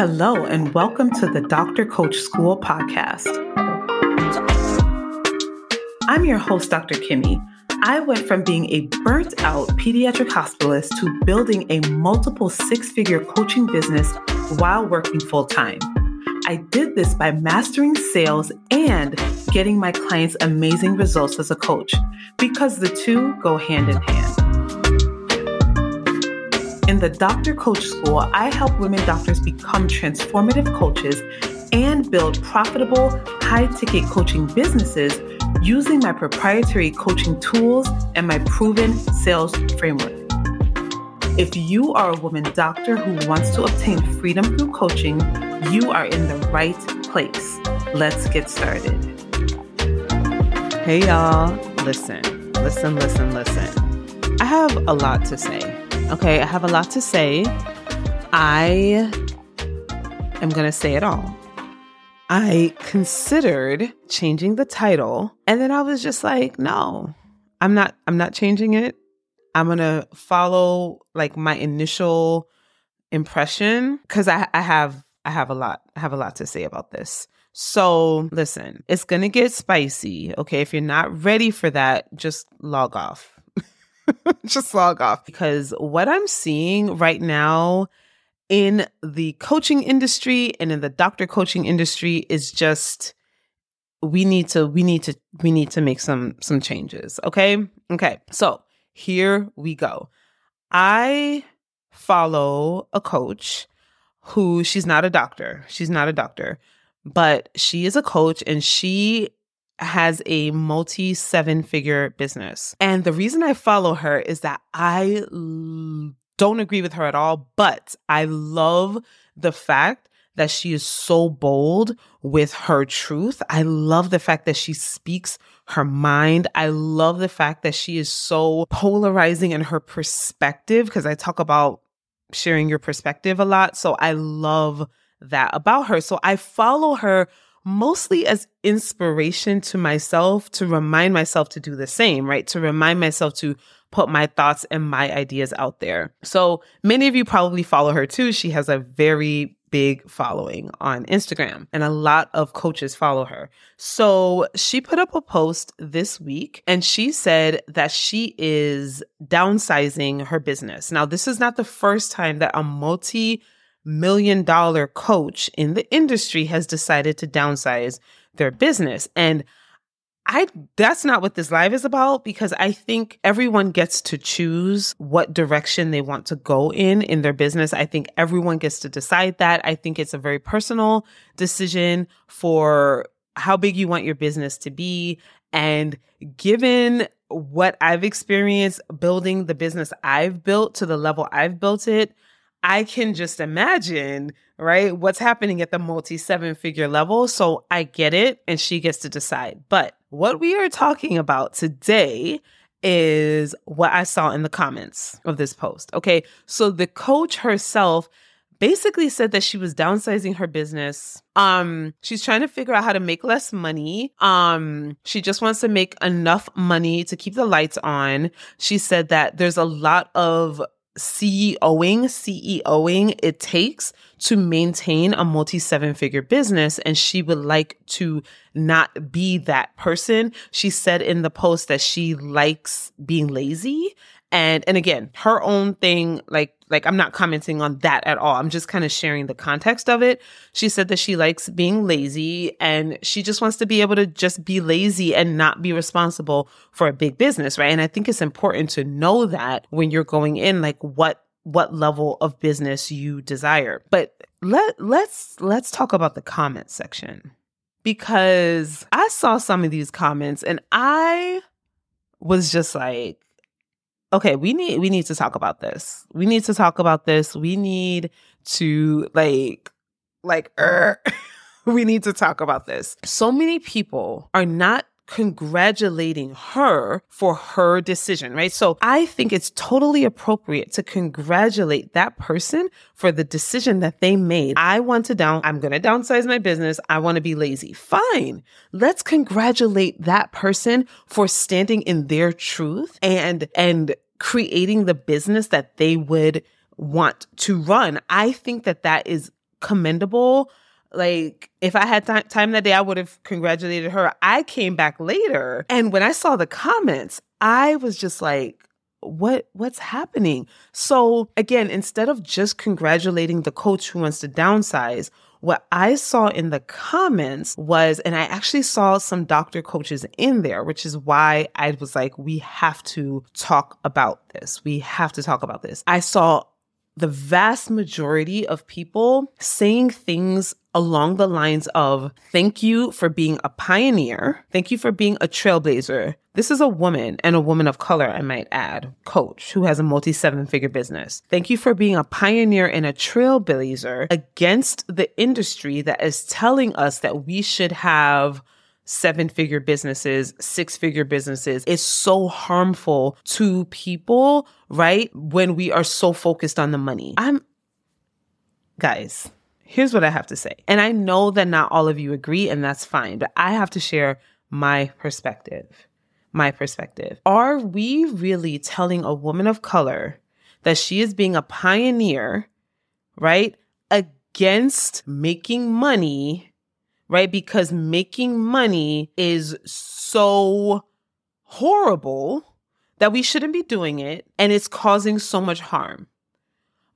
Hello, and welcome to the Dr. Coach School podcast. I'm your host, Dr. Kimmy. I went from being a burnt out pediatric hospitalist to building a multiple six figure coaching business while working full time. I did this by mastering sales and getting my clients amazing results as a coach because the two go hand in hand. The Doctor Coach School, I help women doctors become transformative coaches and build profitable, high ticket coaching businesses using my proprietary coaching tools and my proven sales framework. If you are a woman doctor who wants to obtain freedom through coaching, you are in the right place. Let's get started. Hey, y'all. Listen, listen, listen, listen. I have a lot to say. Okay, I have a lot to say. I am going to say it all. I considered changing the title and then I was just like, no. I'm not I'm not changing it. I'm going to follow like my initial impression cuz I I have I have a lot I have a lot to say about this. So, listen, it's going to get spicy. Okay, if you're not ready for that, just log off. just log off. Because what I'm seeing right now in the coaching industry and in the doctor coaching industry is just we need to we need to we need to make some some changes okay? Okay so here we go. I follow a coach who she's not a doctor. She's not a doctor but she is a coach and she has a multi seven figure business. And the reason I follow her is that I l- don't agree with her at all, but I love the fact that she is so bold with her truth. I love the fact that she speaks her mind. I love the fact that she is so polarizing in her perspective because I talk about sharing your perspective a lot. So I love that about her. So I follow her mostly as inspiration to myself to remind myself to do the same, right? To remind myself to put my thoughts and my ideas out there. So many of you probably follow her too. She has a very big following on Instagram and a lot of coaches follow her. So she put up a post this week and she said that she is downsizing her business. Now, this is not the first time that a multi million dollar coach in the industry has decided to downsize their business. And I that's not what this live is about because I think everyone gets to choose what direction they want to go in in their business. I think everyone gets to decide that. I think it's a very personal decision for how big you want your business to be and given what I've experienced building the business I've built to the level I've built it, I can just imagine, right, what's happening at the multi seven figure level. So I get it, and she gets to decide. But what we are talking about today is what I saw in the comments of this post. Okay. So the coach herself basically said that she was downsizing her business. Um, she's trying to figure out how to make less money. Um, she just wants to make enough money to keep the lights on. She said that there's a lot of CEOing, CEOing it takes to maintain a multi seven figure business. And she would like to not be that person. She said in the post that she likes being lazy. And, and again, her own thing, like, like I'm not commenting on that at all. I'm just kind of sharing the context of it. She said that she likes being lazy and she just wants to be able to just be lazy and not be responsible for a big business, right? And I think it's important to know that when you're going in, like what what level of business you desire. But let let's let's talk about the comment section because I saw some of these comments and I was just like okay, we need we need to talk about this. We need to talk about this. We need to like like er, we need to talk about this. So many people are not congratulating her for her decision, right? So I think it's totally appropriate to congratulate that person for the decision that they made. I want to down, I'm going to downsize my business. I want to be lazy. Fine. Let's congratulate that person for standing in their truth and, and creating the business that they would want to run. I think that that is commendable. Like, if I had th- time that day, I would have congratulated her. I came back later. And when I saw the comments, I was just like, what what's happening so again instead of just congratulating the coach who wants to downsize what I saw in the comments was, and I actually saw some doctor coaches in there, which is why I was like, we have to talk about this. We have to talk about this. I saw the vast majority of people saying things along the lines of thank you for being a pioneer. Thank you for being a trailblazer. This is a woman and a woman of color, I might add, coach who has a multi seven figure business. Thank you for being a pioneer and a trailblazer against the industry that is telling us that we should have seven figure businesses, six figure businesses is so harmful to people, right? When we are so focused on the money. I'm, guys, here's what I have to say. And I know that not all of you agree, and that's fine, but I have to share my perspective. My perspective. Are we really telling a woman of color that she is being a pioneer, right? Against making money right? Because making money is so horrible that we shouldn't be doing it and it's causing so much harm.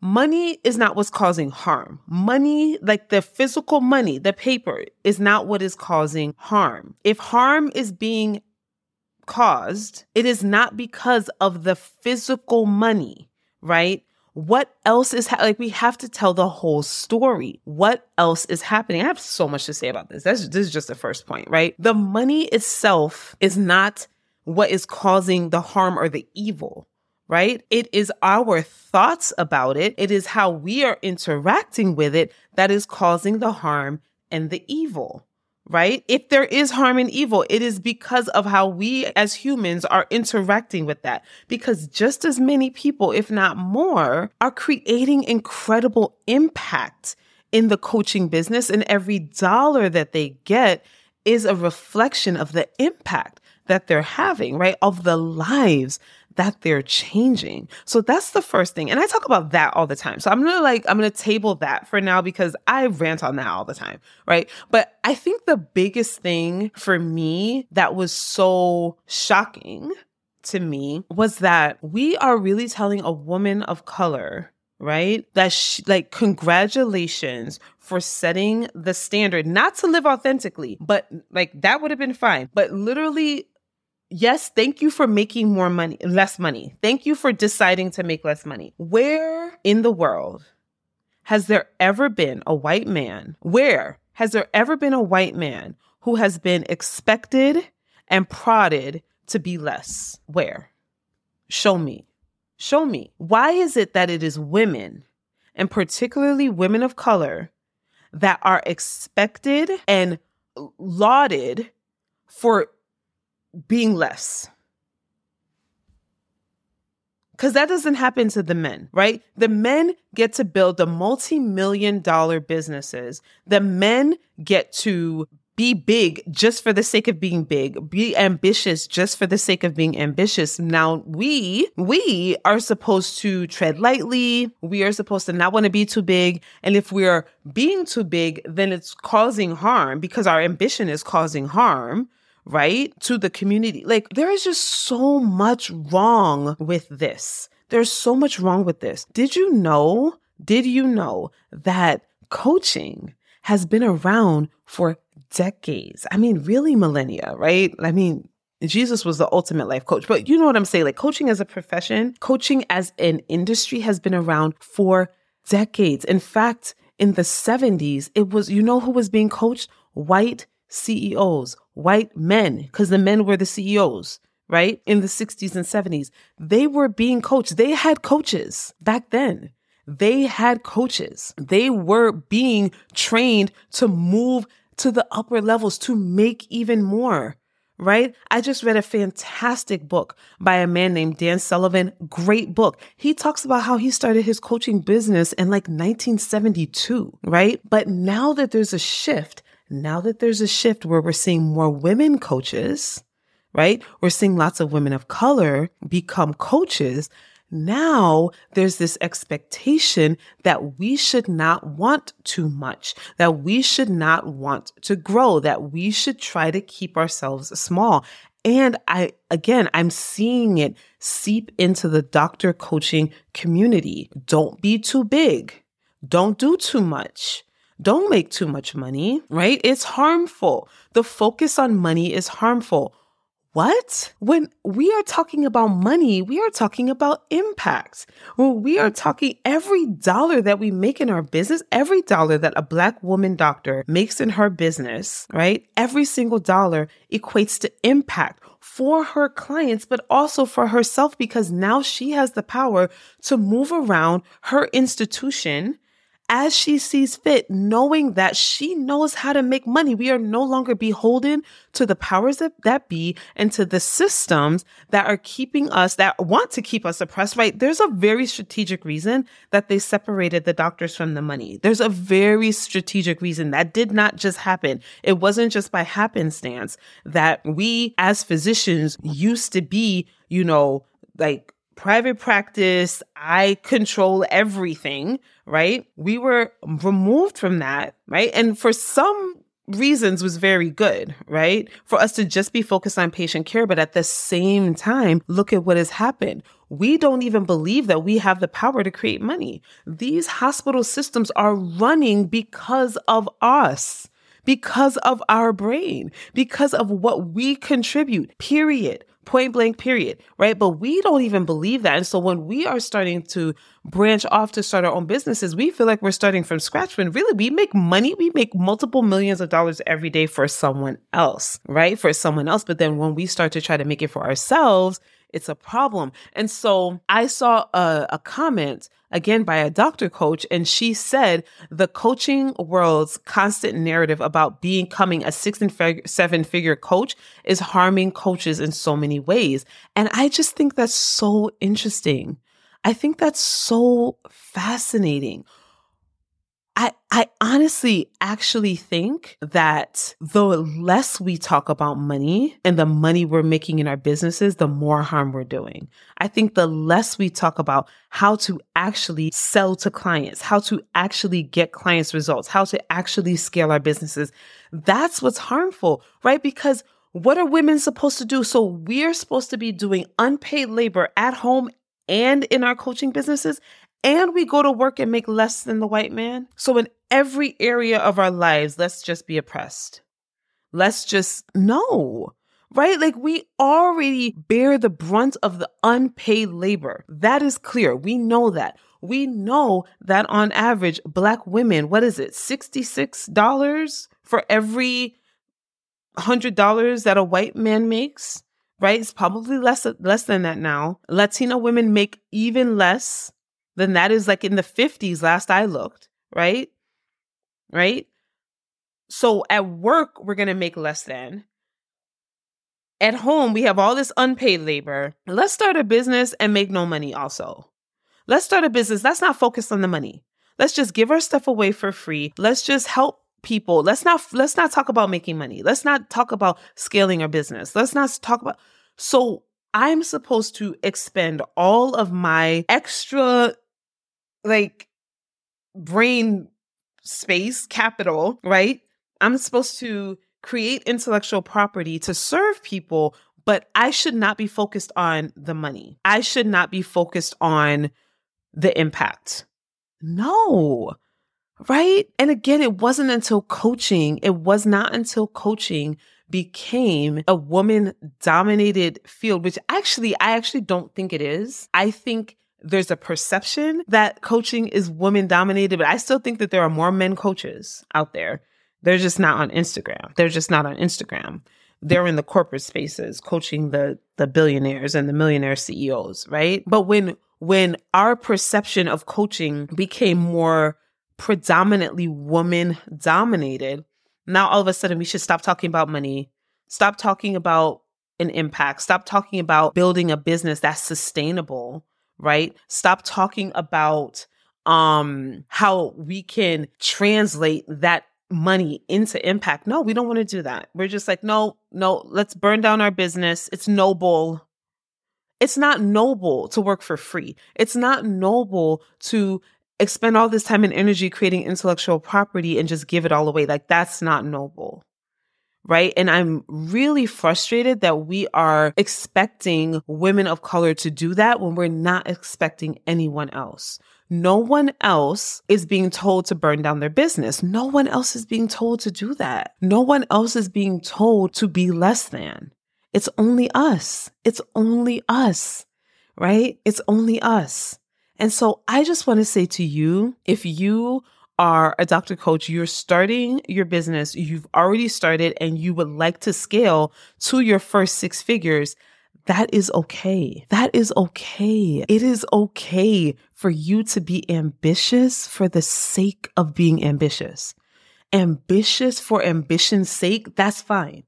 Money is not what's causing harm. Money, like the physical money, the paper, is not what is causing harm. If harm is being caused, it is not because of the physical money, right? What else is ha- like we have to tell the whole story. What else is happening? I have so much to say about this. That's, this is just the first point right? The money itself is not what is causing the harm or the evil right? It is our thoughts about it. It is how we are interacting with it that is causing the harm and the evil right? If there is harm and evil, it is because of how we as humans are interacting with that. Because just as many people, if not more, are creating incredible impact in the coaching business, and every dollar that they get is a reflection of the impact that they're having, right? Of the lives that they're changing. So that's the first thing. And I talk about that all the time. So I'm going to like, I'm going to table that for now because I rant on that all the time. Right. But I think the biggest thing for me that was so shocking to me was that we are really telling a woman of color right? That sh- like congratulations for setting the standard, not to live authentically, but like that would have been fine. But literally yes, thank you for making more money, less money. Thank you for deciding to make less money. Where in the world has there ever been a white man? Where has there ever been a white man who has been expected and prodded to be less? Where? Show me. Show me. Why is it that it is women, and particularly women of color, that are expected and lauded for being less. Because that doesn't happen to the men, right? The men get to build the multi million dollar businesses. The men get to be big just for the sake of being big, be ambitious just for the sake of being ambitious. Now we, we are supposed to tread lightly. We are supposed to not want to be too big. And if we're being too big, then it's causing harm because our ambition is causing harm right? To the community. Like there is just so much wrong with this. There's so much wrong with this. Did you know? Did you know that coaching has been around for decades? I mean, really millennia, right? I mean, Jesus was the ultimate life coach, but you know what I'm saying? Like coaching as a profession, coaching as an industry has been around for decades. In fact, in the 70s, it was, you know who was being coached? White CEOs, white men, because the men were the CEOs, right? In the 60s and 70s, they were being coached. They had coaches back then. They had coaches. They were being trained to move to the upper levels to make even more, right? I just read a fantastic book by a man named Dan Sullivan. Great book. He talks about how he started his coaching business in like 1972, right? But now that there's a shift, now that there's a shift where we're seeing more women coaches, right? We're seeing lots of women of color become coaches. now there's this expectation that we should not want too much, that we should not want to grow, that we should try to keep ourselves small. And I, again, I'm seeing it seep into the doctor coaching community. Don't be too big. Don't do too much. Don't make too much money, right? It's harmful. The focus on money is harmful. What? When we are talking about money, we are talking about impact. When we are talking every dollar that we make in our business, every dollar that a black woman doctor makes in her business, right? Every single dollar equates to impact for her clients, but also for herself because now she has the power to move around her institution as she sees fit, knowing that she knows how to make money. We are no longer beholden to the powers that, that be and to the systems that are keeping us, that want to keep us oppressed, right? There's a very strategic reason that they separated the doctors from the money. There's a very strategic reason that did not just happen. It wasn't just by happenstance that we as physicians used to be, you know, like private practice, I control everything, right? We were removed from that, right? And for some reasons was very good, right? For us to just be focused on patient care, but at the same time, look at what has happened. We don't even believe that we have the power to create money. These hospital systems are running because of us, because of our brain, because of what we contribute, period point blank period right? But we don't even believe that. And so when we are starting to branch off to start our own businesses we feel like we're starting from scratch when really we make money. We make multiple millions of dollars every day for someone else right? For someone else. But then when we start to try to make it for ourselves it's a problem. And so I saw a, a, comment again by a doctor coach, and she said the coaching world's constant narrative about becoming a six and fig- seven figure coach is harming coaches in so many ways. And I just think that's so interesting. I think that's so fascinating. I, I honestly actually think that the less we talk about money and the money we're making in our businesses, the more harm we're doing. I think the less we talk about how to actually sell to clients, how to actually get clients results, how to actually scale our businesses, that's what's harmful, right? Because what are women supposed to do? So we're supposed to be doing unpaid labor at home and in our coaching businesses and we go to work and make less than the white man. So, in every area of our lives, let's just be oppressed. Let's just know, right? Like we already bear the brunt of the unpaid labor. That is clear. We know that. We know that on average, Black women, what is it, $66 for every $100 that a white man makes? Right? It's probably less, less than that now. Latino women make even less then that is like in the 50s last I looked, right? Right? So at work, we're going to make less than. At home, we have all this unpaid labor. Let's start a business and make no money also. Let's start a business. Let's not focus on the money. Let's just give our stuff away for free. Let's just help people. Let's not let's not talk about making money. Let's not talk about scaling our business. Let's not talk about so I'm supposed to expend all of my extra like brain space capital, right? I'm supposed to create intellectual property to serve people, but I should not be focused on the money. I should not be focused on the impact. No. Right? And again, it wasn't until coaching, it was not until coaching became a woman dominated field, which actually, I actually don't think it is. I think there's a perception that coaching is women dominated, but I still think that there are more men coaches out there. They're just not on Instagram. They're just not on Instagram. They're in the corporate spaces coaching the the billionaires and the millionaire CEOs, right? But when when our perception of coaching became more predominantly woman dominated, now all of a sudden we should stop talking about money, stop talking about an impact, stop talking about building a business that's sustainable right? Stop talking about um how we can translate that money into impact. No, we don't want to do that. We're just like, no, no, let's burn down our business. It's noble. It's not noble to work for free. It's not noble to expend all this time and energy creating intellectual property and just give it all away. Like that's not noble. Right. And I'm really frustrated that we are expecting women of color to do that when we're not expecting anyone else. No one else is being told to burn down their business. No one else is being told to do that. No one else is being told to be less than. It's only us. It's only us, right? It's only us. And so I just want to say to you, if you are a doctor coach, you're starting your business, you've already started and you would like to scale to your first six figures, that is okay. That is okay. It is okay for you to be ambitious for the sake of being ambitious. Ambitious for ambition's sake, that's fine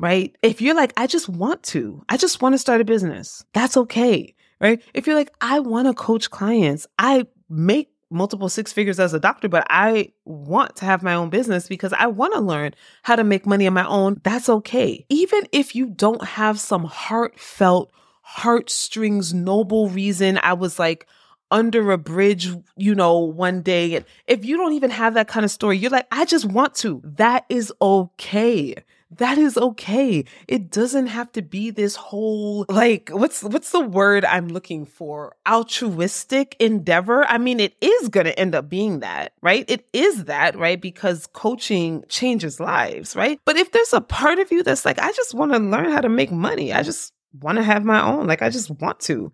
right? If you're like, I just want to, I just want to start a business, that's okay, right? If you're like, I want to coach clients, I make multiple six figures as a doctor, but I want to have my own business because I want to learn how to make money on my own, that's okay. Even if you don't have some heartfelt, heartstrings, noble reason, I was like, under a bridge, you know, one day. And if you don't even have that kind of story, you're like, I just want to. That is okay that is okay. It doesn't have to be this whole like what's what's the word I'm looking for? altruistic endeavor. I mean, it is going to end up being that, right? It is that, right? Because coaching changes lives, right? But if there's a part of you that's like I just want to learn how to make money. I just want to have my own, like I just want to.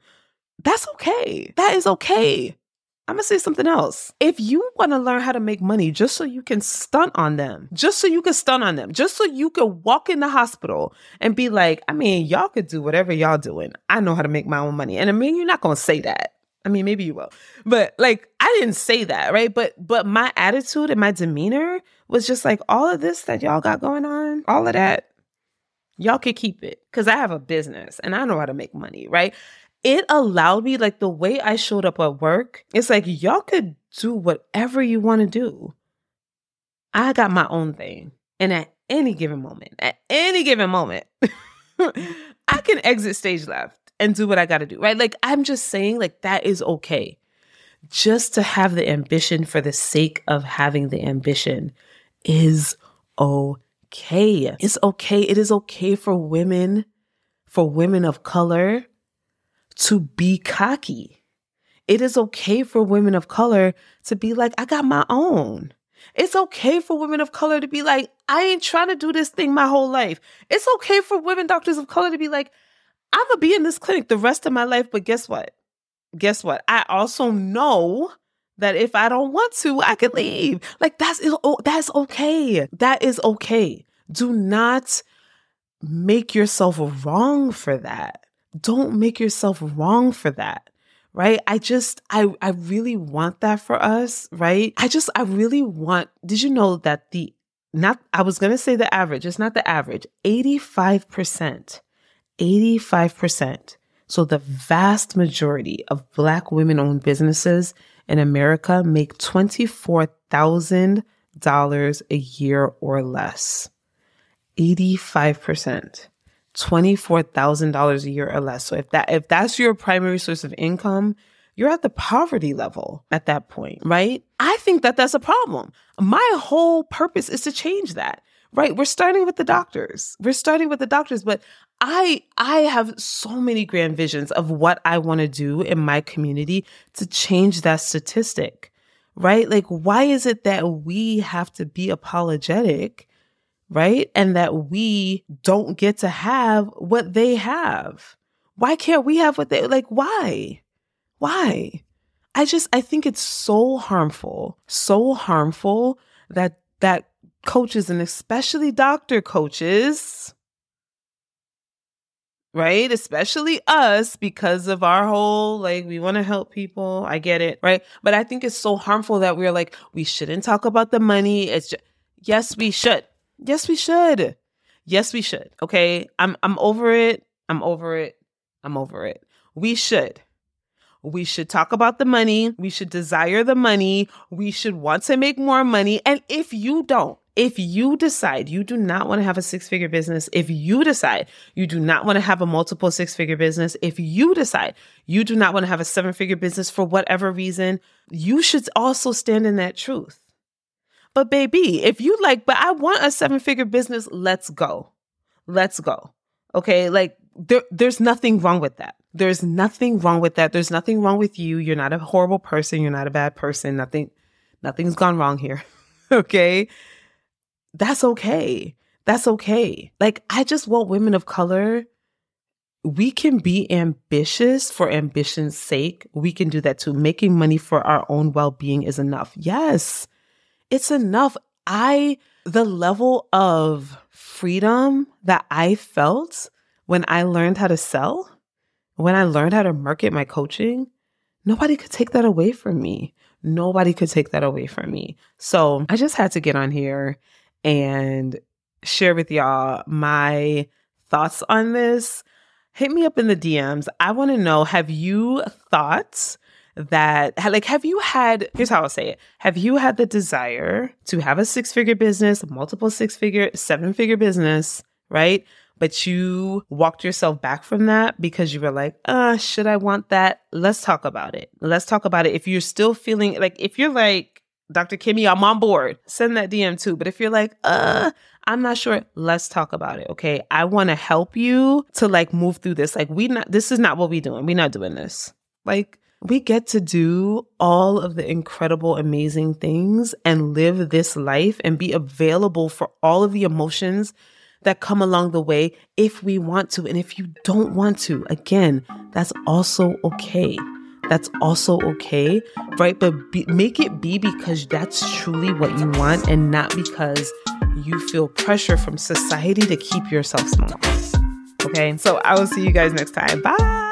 That's okay. That is okay. I'm gonna say something else. If you want to learn how to make money just so you can stunt on them, just so you can stunt on them, just so you can walk in the hospital and be like, I mean, y'all could do whatever y'all doing. I know how to make my own money. And I mean, you're not gonna say that. I mean, maybe you will. But like I didn't say that, right? But but my attitude and my demeanor was just like all of this that y'all got going on, all of that, y'all could keep it because I have a business and I know how to make money, right? It allowed me, like the way I showed up at work, it's like y'all could do whatever you want to do. I got my own thing. And at any given moment, at any given moment, I can exit stage left and do what I got to do, right? Like, I'm just saying, like, that is okay. Just to have the ambition for the sake of having the ambition is okay. It's okay. It is okay for women, for women of color to be cocky. It is okay for women of color to be like, I got my own. It's okay for women of color to be like, I ain't trying to do this thing my whole life. It's okay for women doctors of color to be like, I'm gonna be in this clinic the rest of my life, but guess what? Guess what? I also know that if I don't want to, I could leave. Like that's oh, that's okay. That is okay. Do not make yourself wrong for that don't make yourself wrong for that right? I just i i really want that for us right? I just i really want did you know that the not i was going to say the average it's not the average 85% 85% so the vast majority of black women owned businesses in america make $24000 a year or less. 85% $24,000 a year or less. So if that if that's your primary source of income, you're at the poverty level at that point, right? I think that that's a problem. My whole purpose is to change that. Right? We're starting with the doctors. We're starting with the doctors, but I I have so many grand visions of what I want to do in my community to change that statistic. Right? Like why is it that we have to be apologetic right? And that we don't get to have what they have. Why can't we have what they like? Why? Why? I just I think it's so harmful, so harmful that that coaches and especially doctor coaches right? Especially us because of our whole like we want to help people. I get it, right? But I think it's so harmful that we're like we shouldn't talk about the money. It's just yes, we should. Yes, we should. Yes, we should. Okay. I'm I'm over it. I'm over it. I'm over it. We should. We should talk about the money. We should desire the money. We should want to make more money. And if you don't, If you decide you do not want to have a six figure business, if you decide you do not want to have a multiple six figure business, if you decide you do not want to have a seven figure business for whatever reason, you should also stand in that truth. But baby, if you like, but I want a seven figure business, let's go. Let's go. Okay. Like there, there's nothing wrong with that. There's nothing wrong with that. There's nothing wrong with you. You're not a horrible person. You're not a bad person. Nothing, nothing's gone wrong here. okay that's okay. That's okay. Like, I just want women of color. We can be ambitious for ambition's sake. We can do that too. Making money for our own well being is enough. Yes, it's enough. I, the level of freedom that I felt when I learned how to sell, when I learned how to market my coaching, nobody could take that away from me. Nobody could take that away from me. So I just had to get on here and share with y'all my thoughts on this, hit me up in the DMs. I want to know have you thought that like have you had here's how I'll say it. Have you had the desire to have a six-figure business, multiple six-figure, seven-figure business, right? But you walked yourself back from that because you were like, uh, should I want that? Let's talk about it. Let's talk about it. If you're still feeling like if you're like Dr. Kimmy, I'm on board. Send that DM too. But if you're like, uh, I'm not sure, let's talk about it. Okay. I want to help you to like move through this. Like, we not, this is not what we're doing. We're not doing this. Like, we get to do all of the incredible, amazing things and live this life and be available for all of the emotions that come along the way if we want to. And if you don't want to, again, that's also okay that's also okay, right? But be, make it be because that's truly what you want and not because you feel pressure from society to keep yourself small. Okay, so I will see you guys next time. Bye.